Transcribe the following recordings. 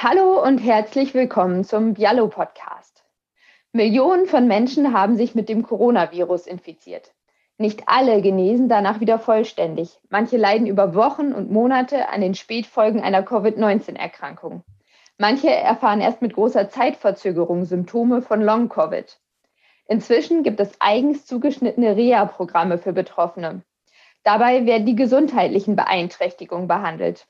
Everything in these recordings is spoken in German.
Hallo und herzlich willkommen zum Biallo Podcast. Millionen von Menschen haben sich mit dem Coronavirus infiziert. Nicht alle genesen danach wieder vollständig. Manche leiden über Wochen und Monate an den Spätfolgen einer Covid-19-Erkrankung. Manche erfahren erst mit großer Zeitverzögerung Symptome von Long-Covid. Inzwischen gibt es eigens zugeschnittene Reha-Programme für Betroffene. Dabei werden die gesundheitlichen Beeinträchtigungen behandelt.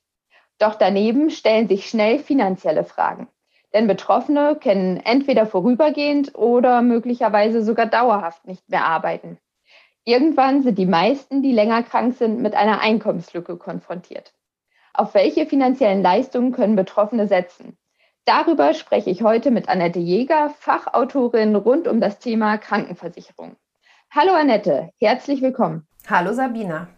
Doch daneben stellen sich schnell finanzielle Fragen. Denn Betroffene können entweder vorübergehend oder möglicherweise sogar dauerhaft nicht mehr arbeiten. Irgendwann sind die meisten, die länger krank sind, mit einer Einkommenslücke konfrontiert. Auf welche finanziellen Leistungen können Betroffene setzen? Darüber spreche ich heute mit Annette Jäger, Fachautorin rund um das Thema Krankenversicherung. Hallo Annette, herzlich willkommen. Hallo Sabina.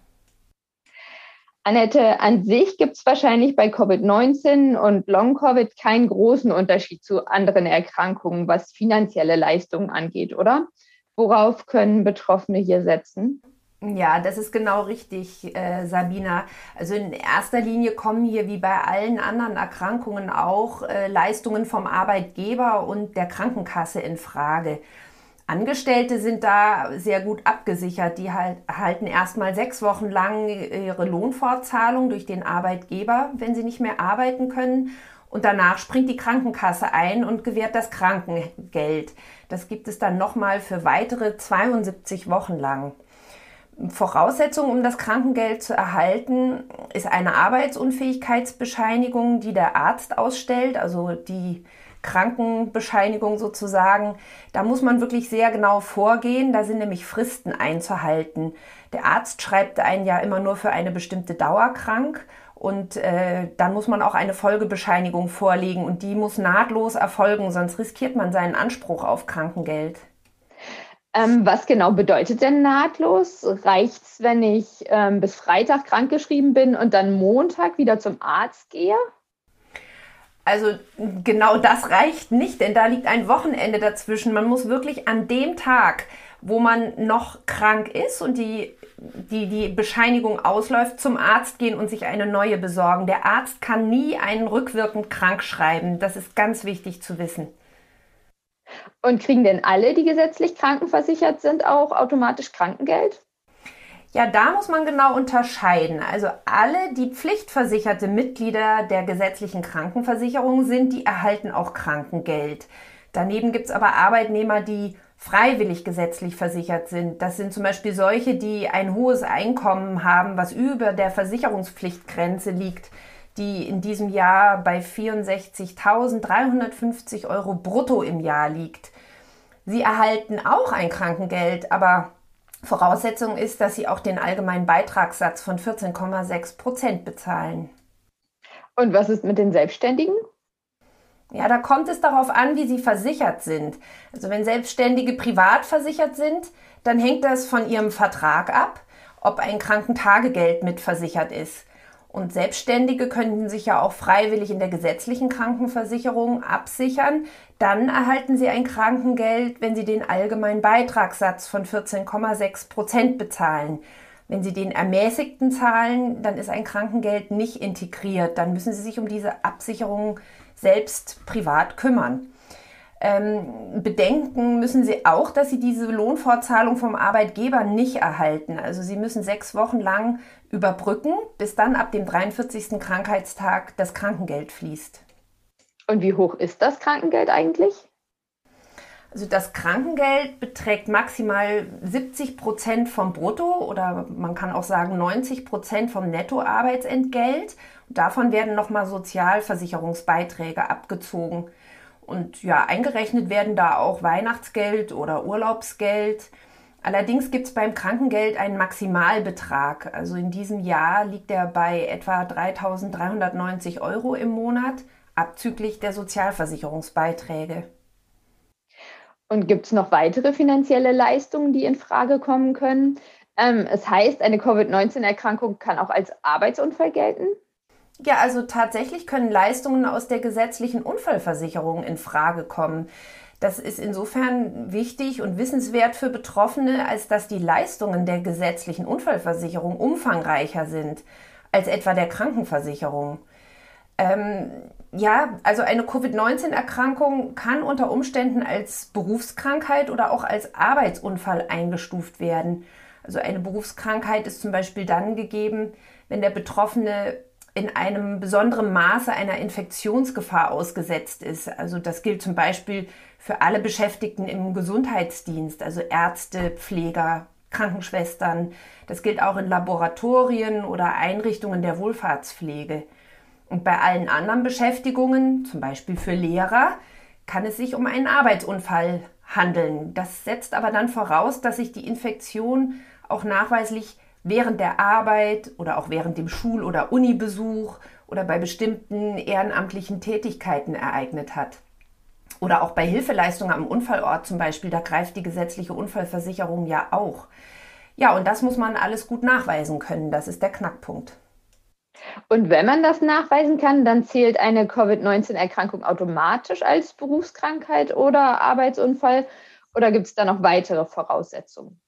Annette, an sich gibt es wahrscheinlich bei Covid-19 und Long-Covid keinen großen Unterschied zu anderen Erkrankungen, was finanzielle Leistungen angeht, oder? Worauf können Betroffene hier setzen? Ja, das ist genau richtig, äh, Sabina. Also in erster Linie kommen hier wie bei allen anderen Erkrankungen auch äh, Leistungen vom Arbeitgeber und der Krankenkasse in Frage. Angestellte sind da sehr gut abgesichert. Die halt, erhalten erstmal sechs Wochen lang ihre Lohnfortzahlung durch den Arbeitgeber, wenn sie nicht mehr arbeiten können. Und danach springt die Krankenkasse ein und gewährt das Krankengeld. Das gibt es dann nochmal für weitere 72 Wochen lang. Voraussetzung, um das Krankengeld zu erhalten, ist eine Arbeitsunfähigkeitsbescheinigung, die der Arzt ausstellt, also die Krankenbescheinigung sozusagen. Da muss man wirklich sehr genau vorgehen. Da sind nämlich Fristen einzuhalten. Der Arzt schreibt einen ja immer nur für eine bestimmte Dauer krank. Und äh, dann muss man auch eine Folgebescheinigung vorlegen und die muss nahtlos erfolgen, sonst riskiert man seinen Anspruch auf Krankengeld. Ähm, was genau bedeutet denn nahtlos? Reicht es, wenn ich ähm, bis Freitag krankgeschrieben bin und dann Montag wieder zum Arzt gehe? Also genau das reicht nicht, denn da liegt ein Wochenende dazwischen. Man muss wirklich an dem Tag, wo man noch krank ist und die, die, die Bescheinigung ausläuft, zum Arzt gehen und sich eine neue besorgen. Der Arzt kann nie einen rückwirkend krank schreiben. Das ist ganz wichtig zu wissen. Und kriegen denn alle, die gesetzlich krankenversichert sind, auch automatisch Krankengeld? Ja, da muss man genau unterscheiden. Also alle, die pflichtversicherte Mitglieder der gesetzlichen Krankenversicherung sind, die erhalten auch Krankengeld. Daneben gibt es aber Arbeitnehmer, die freiwillig gesetzlich versichert sind. Das sind zum Beispiel solche, die ein hohes Einkommen haben, was über der Versicherungspflichtgrenze liegt, die in diesem Jahr bei 64.350 Euro brutto im Jahr liegt. Sie erhalten auch ein Krankengeld, aber Voraussetzung ist, dass sie auch den allgemeinen Beitragssatz von 14,6 Prozent bezahlen. Und was ist mit den Selbstständigen? Ja, da kommt es darauf an, wie sie versichert sind. Also wenn Selbstständige privat versichert sind, dann hängt das von ihrem Vertrag ab, ob ein Krankentagegeld mitversichert ist. Und Selbstständige könnten sich ja auch freiwillig in der gesetzlichen Krankenversicherung absichern. Dann erhalten sie ein Krankengeld, wenn sie den allgemeinen Beitragssatz von 14,6 Prozent bezahlen. Wenn sie den ermäßigten zahlen, dann ist ein Krankengeld nicht integriert. Dann müssen sie sich um diese Absicherung selbst privat kümmern. Ähm, bedenken müssen Sie auch, dass Sie diese Lohnfortzahlung vom Arbeitgeber nicht erhalten. Also Sie müssen sechs Wochen lang überbrücken, bis dann ab dem 43. Krankheitstag das Krankengeld fließt. Und wie hoch ist das Krankengeld eigentlich? Also das Krankengeld beträgt maximal 70 Prozent vom Brutto oder man kann auch sagen 90 Prozent vom Nettoarbeitsentgelt. Davon werden nochmal Sozialversicherungsbeiträge abgezogen. Und ja, eingerechnet werden da auch Weihnachtsgeld oder Urlaubsgeld. Allerdings gibt es beim Krankengeld einen Maximalbetrag. Also in diesem Jahr liegt er bei etwa 3.390 Euro im Monat, abzüglich der Sozialversicherungsbeiträge. Und gibt es noch weitere finanzielle Leistungen, die in Frage kommen können? Ähm, es heißt, eine Covid-19-Erkrankung kann auch als Arbeitsunfall gelten? Ja, also tatsächlich können Leistungen aus der gesetzlichen Unfallversicherung in Frage kommen. Das ist insofern wichtig und wissenswert für Betroffene, als dass die Leistungen der gesetzlichen Unfallversicherung umfangreicher sind als etwa der Krankenversicherung. Ähm, ja, also eine Covid-19-Erkrankung kann unter Umständen als Berufskrankheit oder auch als Arbeitsunfall eingestuft werden. Also eine Berufskrankheit ist zum Beispiel dann gegeben, wenn der Betroffene in einem besonderen Maße einer Infektionsgefahr ausgesetzt ist. Also das gilt zum Beispiel für alle Beschäftigten im Gesundheitsdienst, also Ärzte, Pfleger, Krankenschwestern. Das gilt auch in Laboratorien oder Einrichtungen der Wohlfahrtspflege. Und bei allen anderen Beschäftigungen, zum Beispiel für Lehrer, kann es sich um einen Arbeitsunfall handeln. Das setzt aber dann voraus, dass sich die Infektion auch nachweislich während der Arbeit oder auch während dem Schul- oder Unibesuch oder bei bestimmten ehrenamtlichen Tätigkeiten ereignet hat. Oder auch bei Hilfeleistungen am Unfallort zum Beispiel, da greift die gesetzliche Unfallversicherung ja auch. Ja, und das muss man alles gut nachweisen können. Das ist der Knackpunkt. Und wenn man das nachweisen kann, dann zählt eine Covid-19-Erkrankung automatisch als Berufskrankheit oder Arbeitsunfall? Oder gibt es da noch weitere Voraussetzungen?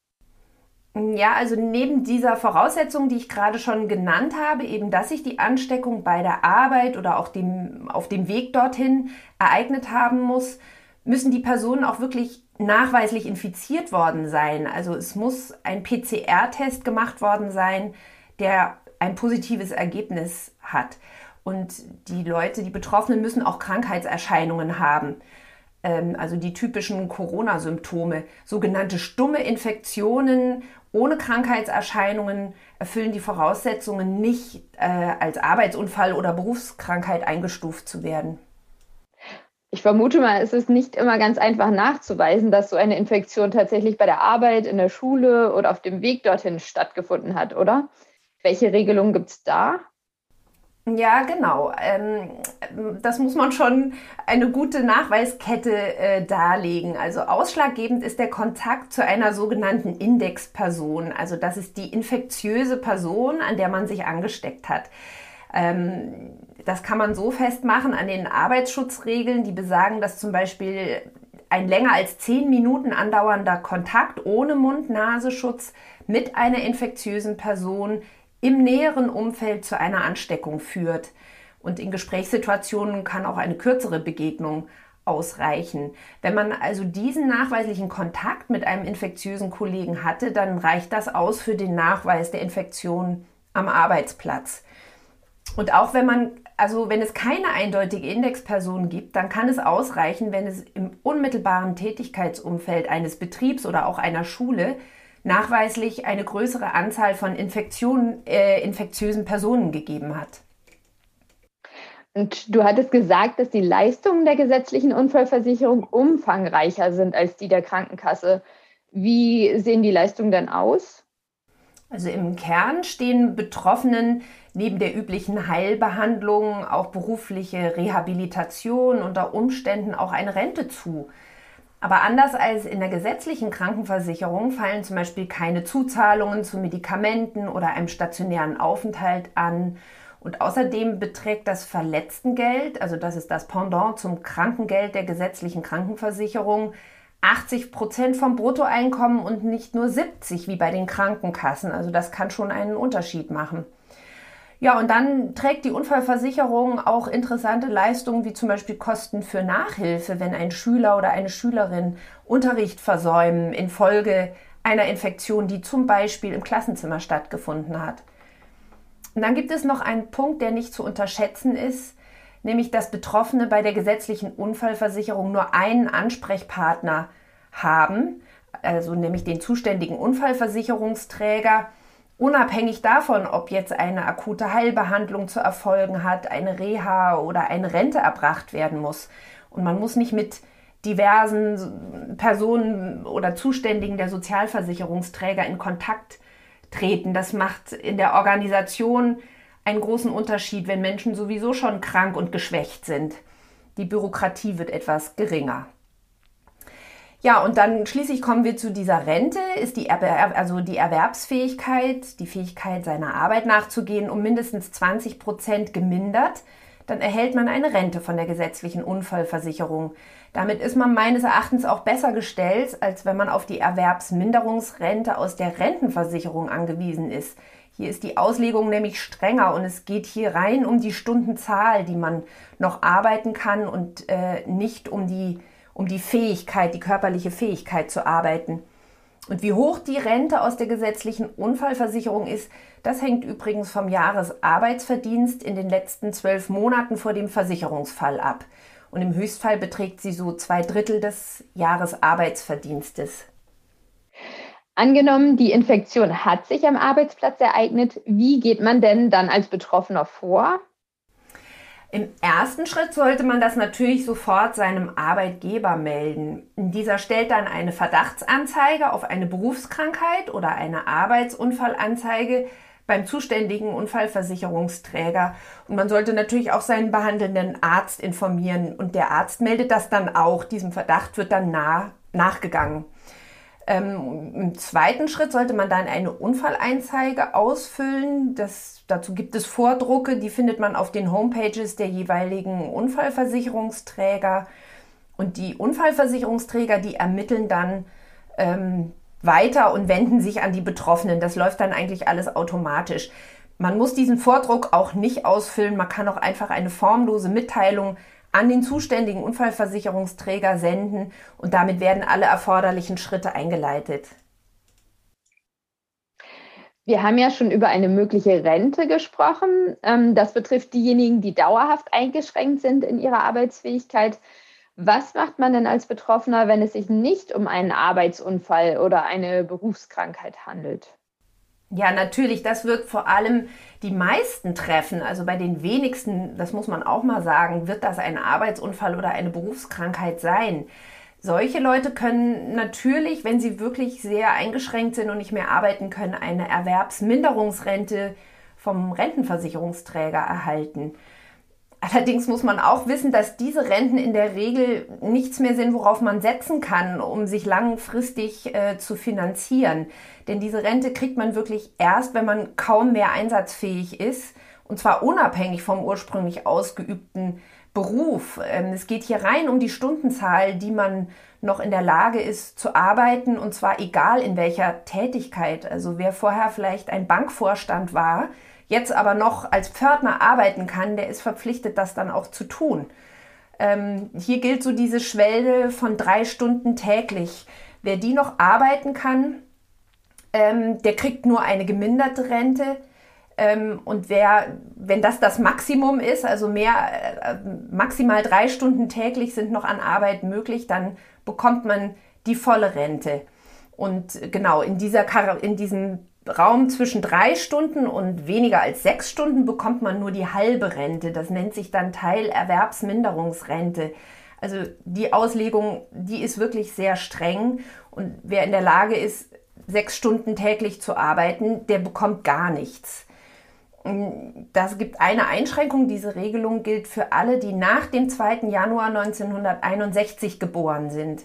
Ja, also neben dieser Voraussetzung, die ich gerade schon genannt habe, eben dass sich die Ansteckung bei der Arbeit oder auch dem, auf dem Weg dorthin ereignet haben muss, müssen die Personen auch wirklich nachweislich infiziert worden sein. Also es muss ein PCR-Test gemacht worden sein, der ein positives Ergebnis hat. Und die Leute, die Betroffenen müssen auch Krankheitserscheinungen haben. Ähm, also die typischen Corona-Symptome, sogenannte stumme Infektionen ohne Krankheitserscheinungen erfüllen die Voraussetzungen nicht äh, als Arbeitsunfall oder Berufskrankheit eingestuft zu werden. Ich vermute mal, es ist nicht immer ganz einfach nachzuweisen, dass so eine Infektion tatsächlich bei der Arbeit, in der Schule oder auf dem Weg dorthin stattgefunden hat, oder? Welche Regelungen gibt es da? Ja, genau. Ähm, das muss man schon eine gute Nachweiskette äh, darlegen. Also ausschlaggebend ist der Kontakt zu einer sogenannten Indexperson. Also das ist die infektiöse Person, an der man sich angesteckt hat. Ähm, das kann man so festmachen an den Arbeitsschutzregeln, die besagen, dass zum Beispiel ein länger als zehn Minuten andauernder Kontakt ohne Mund-Nasenschutz mit einer infektiösen Person im näheren Umfeld zu einer Ansteckung führt. Und in Gesprächssituationen kann auch eine kürzere Begegnung ausreichen. Wenn man also diesen nachweislichen Kontakt mit einem infektiösen Kollegen hatte, dann reicht das aus für den Nachweis der Infektion am Arbeitsplatz. Und auch wenn man, also wenn es keine eindeutige Indexperson gibt, dann kann es ausreichen, wenn es im unmittelbaren Tätigkeitsumfeld eines Betriebs oder auch einer Schule nachweislich eine größere Anzahl von Infektionen, äh, infektiösen Personen gegeben hat. Und du hattest gesagt, dass die Leistungen der gesetzlichen Unfallversicherung umfangreicher sind als die der Krankenkasse. Wie sehen die Leistungen denn aus? Also im Kern stehen Betroffenen neben der üblichen Heilbehandlung auch berufliche Rehabilitation unter Umständen auch eine Rente zu. Aber anders als in der gesetzlichen Krankenversicherung fallen zum Beispiel keine Zuzahlungen zu Medikamenten oder einem stationären Aufenthalt an. Und außerdem beträgt das Verletztengeld, also das ist das Pendant zum Krankengeld der gesetzlichen Krankenversicherung, 80 Prozent vom Bruttoeinkommen und nicht nur 70 wie bei den Krankenkassen. Also das kann schon einen Unterschied machen. Ja, und dann trägt die Unfallversicherung auch interessante Leistungen wie zum Beispiel Kosten für Nachhilfe, wenn ein Schüler oder eine Schülerin Unterricht versäumen infolge einer Infektion, die zum Beispiel im Klassenzimmer stattgefunden hat. Und dann gibt es noch einen Punkt, der nicht zu unterschätzen ist, nämlich dass Betroffene bei der gesetzlichen Unfallversicherung nur einen Ansprechpartner haben, also nämlich den zuständigen Unfallversicherungsträger Unabhängig davon, ob jetzt eine akute Heilbehandlung zu erfolgen hat, eine Reha oder eine Rente erbracht werden muss. Und man muss nicht mit diversen Personen oder Zuständigen der Sozialversicherungsträger in Kontakt treten. Das macht in der Organisation einen großen Unterschied, wenn Menschen sowieso schon krank und geschwächt sind. Die Bürokratie wird etwas geringer. Ja, und dann schließlich kommen wir zu dieser Rente, ist die, Erwer also die Erwerbsfähigkeit, die Fähigkeit seiner Arbeit nachzugehen, um mindestens 20 Prozent gemindert. Dann erhält man eine Rente von der gesetzlichen Unfallversicherung. Damit ist man meines Erachtens auch besser gestellt, als wenn man auf die Erwerbsminderungsrente aus der Rentenversicherung angewiesen ist. Hier ist die Auslegung nämlich strenger und es geht hier rein um die Stundenzahl, die man noch arbeiten kann und äh, nicht um die, um die Fähigkeit, die körperliche Fähigkeit zu arbeiten. Und wie hoch die Rente aus der gesetzlichen Unfallversicherung ist, das hängt übrigens vom Jahresarbeitsverdienst in den letzten zwölf Monaten vor dem Versicherungsfall ab. Und im Höchstfall beträgt sie so zwei Drittel des Jahresarbeitsverdienstes. Angenommen, die Infektion hat sich am Arbeitsplatz ereignet, wie geht man denn dann als Betroffener vor? Im ersten Schritt sollte man das natürlich sofort seinem Arbeitgeber melden. Dieser stellt dann eine Verdachtsanzeige auf eine Berufskrankheit oder eine Arbeitsunfallanzeige beim zuständigen Unfallversicherungsträger. Und man sollte natürlich auch seinen behandelnden Arzt informieren. Und der Arzt meldet das dann auch. Diesem Verdacht wird dann nah, nachgegangen. Ähm, Im zweiten Schritt sollte man dann eine Unfalleinzeige ausfüllen. Das, dazu gibt es Vordrucke, die findet man auf den Homepages der jeweiligen Unfallversicherungsträger. Und die Unfallversicherungsträger, die ermitteln dann ähm, weiter und wenden sich an die Betroffenen. Das läuft dann eigentlich alles automatisch. Man muss diesen Vordruck auch nicht ausfüllen. Man kann auch einfach eine formlose Mitteilung an den zuständigen Unfallversicherungsträger senden und damit werden alle erforderlichen Schritte eingeleitet. Wir haben ja schon über eine mögliche Rente gesprochen. Ähm, das betrifft diejenigen, die dauerhaft eingeschränkt sind in ihrer Arbeitsfähigkeit. Was macht man denn als Betroffener, wenn es sich nicht um einen Arbeitsunfall oder eine Berufskrankheit handelt? Ja, natürlich, das wird vor allem die meisten treffen. Also bei den wenigsten, das muss man auch mal sagen, wird das ein Arbeitsunfall oder eine Berufskrankheit sein. Solche Leute können natürlich, wenn sie wirklich sehr eingeschränkt sind und nicht mehr arbeiten können, eine Erwerbsminderungsrente vom Rentenversicherungsträger erhalten. Allerdings muss man auch wissen, dass diese Renten in der Regel nichts mehr sind, worauf man setzen kann, um sich langfristig äh, zu finanzieren. Denn diese Rente kriegt man wirklich erst, wenn man kaum mehr einsatzfähig ist, und zwar unabhängig vom ursprünglich ausgeübten Beruf. Ähm, es geht hier rein um die Stundenzahl, die man noch in der Lage ist zu arbeiten, und zwar egal in welcher Tätigkeit. Also wer vorher vielleicht ein Bankvorstand war, jetzt aber noch als Pförtner arbeiten kann, der ist verpflichtet, das dann auch zu tun. Ähm, hier gilt so diese Schwelle von drei Stunden täglich. Wer die noch arbeiten kann, ähm, der kriegt nur eine geminderte Rente. Ähm, und wer, wenn das das Maximum ist, also mehr, äh, maximal drei Stunden täglich sind noch an Arbeit möglich, dann bekommt man die volle Rente. Und genau in, dieser, in diesem Raum zwischen drei Stunden und weniger als sechs Stunden bekommt man nur die halbe Rente. Das nennt sich dann Teilerwerbsminderungsrente. Also die Auslegung, die ist wirklich sehr streng. Und wer in der Lage ist, sechs Stunden täglich zu arbeiten, der bekommt gar nichts. Das gibt eine Einschränkung. Diese Regelung gilt für alle, die nach dem 2. Januar 1961 geboren sind.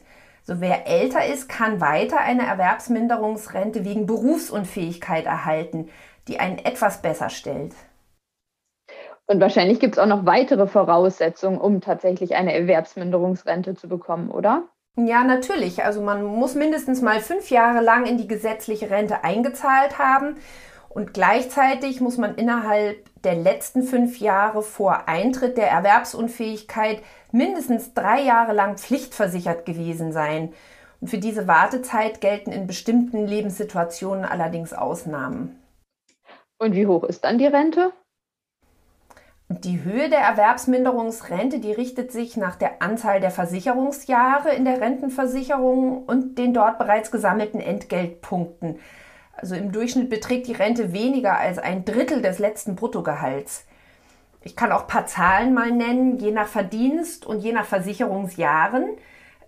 So, wer älter ist, kann weiter eine Erwerbsminderungsrente wegen Berufsunfähigkeit erhalten, die einen etwas besser stellt. Und wahrscheinlich gibt es auch noch weitere Voraussetzungen, um tatsächlich eine Erwerbsminderungsrente zu bekommen, oder? Ja, natürlich. Also man muss mindestens mal fünf Jahre lang in die gesetzliche Rente eingezahlt haben. Und gleichzeitig muss man innerhalb der letzten fünf Jahre vor Eintritt der Erwerbsunfähigkeit mindestens drei Jahre lang pflichtversichert gewesen sein. Und für diese Wartezeit gelten in bestimmten Lebenssituationen allerdings Ausnahmen. Und wie hoch ist dann die Rente? Die Höhe der Erwerbsminderungsrente, die richtet sich nach der Anzahl der Versicherungsjahre in der Rentenversicherung und den dort bereits gesammelten Entgeltpunkten. Also im Durchschnitt beträgt die Rente weniger als ein Drittel des letzten Bruttogehalts. Ich kann auch ein paar Zahlen mal nennen. Je nach Verdienst und je nach Versicherungsjahren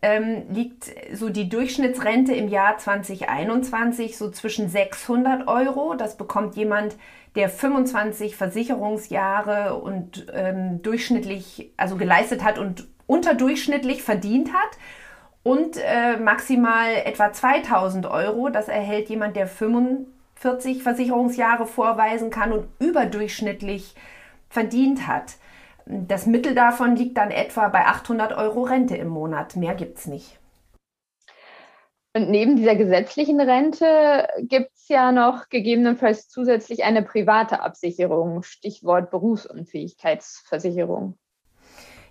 ähm, liegt so die Durchschnittsrente im Jahr 2021 so zwischen 600 Euro. Das bekommt jemand, der 25 Versicherungsjahre und ähm, durchschnittlich, also geleistet hat und unterdurchschnittlich verdient hat und äh, maximal etwa 2000 Euro. Das erhält jemand, der 45 Versicherungsjahre vorweisen kann und überdurchschnittlich verdient hat. Das Mittel davon liegt dann etwa bei 800 Euro Rente im Monat. Mehr gibt es nicht. Und neben dieser gesetzlichen Rente gibt es ja noch gegebenenfalls zusätzlich eine private Absicherung, Stichwort Berufsunfähigkeitsversicherung.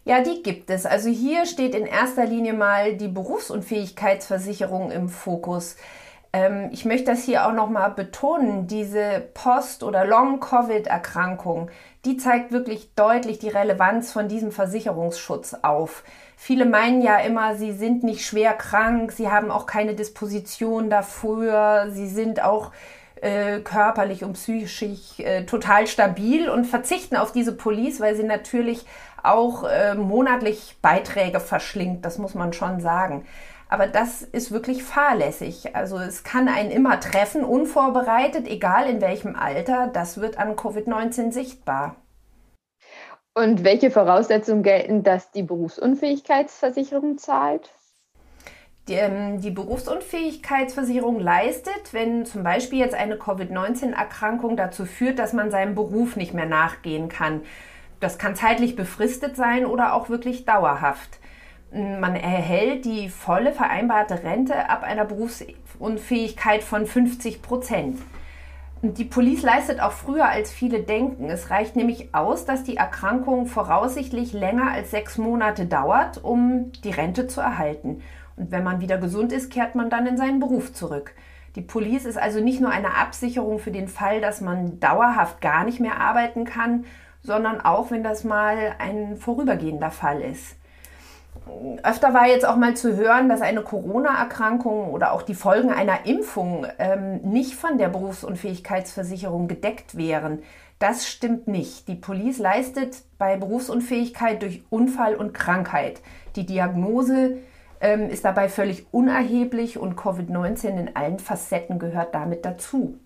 Ja, die gibt es. Also hier steht in erster Linie mal die Berufsunfähigkeitsversicherung im Fokus. Ähm, ich möchte das hier auch nochmal betonen, diese Post- oder Long-Covid-Erkrankung, die zeigt wirklich deutlich die Relevanz von diesem Versicherungsschutz auf. Viele meinen ja immer, sie sind nicht schwer krank, sie haben auch keine Disposition dafür, sie sind auch äh, körperlich und psychisch äh, total stabil und verzichten auf diese Police, weil sie natürlich auch äh, monatlich Beiträge verschlingt, das muss man schon sagen. Aber das ist wirklich fahrlässig. Also es kann einen immer treffen, unvorbereitet, egal in welchem Alter. Das wird an Covid-19 sichtbar. Und welche Voraussetzungen gelten, dass die Berufsunfähigkeitsversicherung zahlt? Die, ähm, die, Berufsunfähigkeitsversicherung leistet, wenn zum Beispiel jetzt eine Covid-19-Erkrankung dazu führt, dass man seinem Beruf nicht mehr nachgehen kann. Das kann zeitlich befristet sein oder auch wirklich dauerhaft. Man erhält die volle vereinbarte Rente ab einer Berufsunfähigkeit von 50 Prozent. Die Police leistet auch früher als viele denken. Es reicht nämlich aus, dass die Erkrankung voraussichtlich länger als sechs Monate dauert, um die Rente zu erhalten. Und wenn man wieder gesund ist, kehrt man dann in seinen Beruf zurück. Die Police ist also nicht nur eine Absicherung für den Fall, dass man dauerhaft gar nicht mehr arbeiten kann, sondern auch, wenn das mal ein vorübergehender Fall ist. Öfter war jetzt auch mal zu hören, dass eine Corona-Erkrankung oder auch die Folgen einer Impfung ähm, nicht von der Berufsunfähigkeitsversicherung gedeckt wären. Das stimmt nicht. Die Police leistet bei Berufsunfähigkeit durch Unfall und Krankheit. Die Diagnose ähm, ist dabei völlig unerheblich und Covid-19 in allen Facetten gehört damit dazu.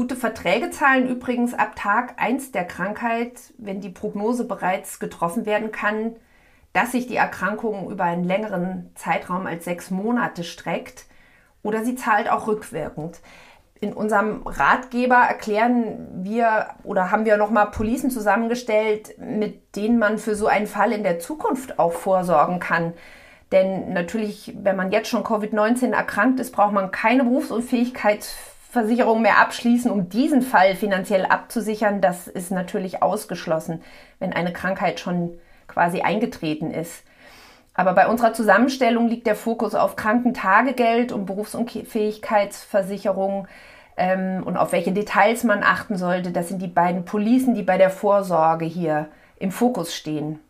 Gute Verträge zahlen übrigens ab Tag 1 der Krankheit, wenn die Prognose bereits getroffen werden kann, dass sich die Erkrankung über einen längeren Zeitraum als sechs Monate streckt oder sie zahlt auch rückwirkend. In unserem Ratgeber erklären wir oder haben wir nochmal Policen zusammengestellt, mit denen man für so einen Fall in der Zukunft auch vorsorgen kann. Denn natürlich, wenn man jetzt schon Covid-19 erkrankt ist, braucht man keine Berufsunfähigkeitsversicherung mehr abschließen, um diesen Fall finanziell abzusichern. Das ist natürlich ausgeschlossen, wenn eine Krankheit schon quasi eingetreten ist. Aber bei unserer Zusammenstellung liegt der Fokus auf Krankentagegeld und Berufsunfähigkeitsversicherung ähm, und auf welche Details man achten sollte. Das sind die beiden Policen, die bei der Vorsorge hier im Fokus stehen.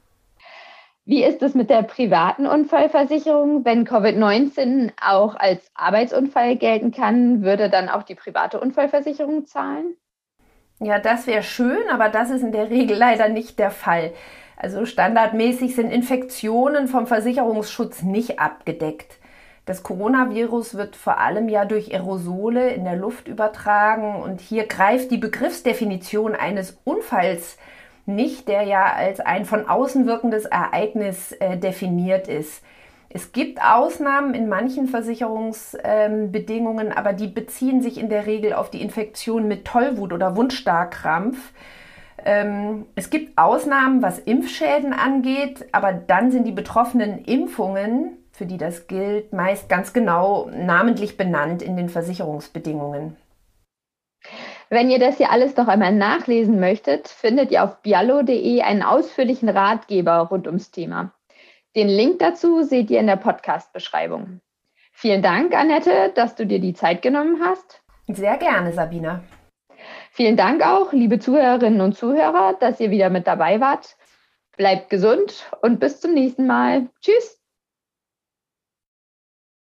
Wie ist es mit der privaten Unfallversicherung? Wenn Covid-19 auch als Arbeitsunfall gelten kann, würde dann auch die private Unfallversicherung zahlen? Ja, das wäre schön, aber das ist in der Regel leider nicht der Fall. Also standardmäßig sind Infektionen vom Versicherungsschutz nicht abgedeckt. Das Coronavirus wird vor allem ja durch Aerosole in der Luft übertragen und hier greift die Begriffsdefinition eines Unfalls nicht, der ja als ein von außen wirkendes Ereignis äh, definiert ist. Es gibt Ausnahmen in manchen Versicherungsbedingungen, ähm, aber die beziehen sich in der Regel auf die Infektion mit Tollwut oder Wundstarkrampf. Ähm, es gibt Ausnahmen, was Impfschäden angeht, aber dann sind die betroffenen Impfungen, für die das gilt, meist ganz genau namentlich benannt in den Versicherungsbedingungen. Wenn ihr das hier alles noch einmal nachlesen möchtet, findet ihr auf biallo.de einen ausführlichen Ratgeber rund ums Thema. Den Link dazu seht ihr in der Podcast-Beschreibung. Vielen Dank, Annette, dass du dir die Zeit genommen hast. Sehr gerne, Sabina. Vielen Dank auch, liebe Zuhörerinnen und Zuhörer, dass ihr wieder mit dabei wart. Bleibt gesund und bis zum nächsten Mal. Tschüss.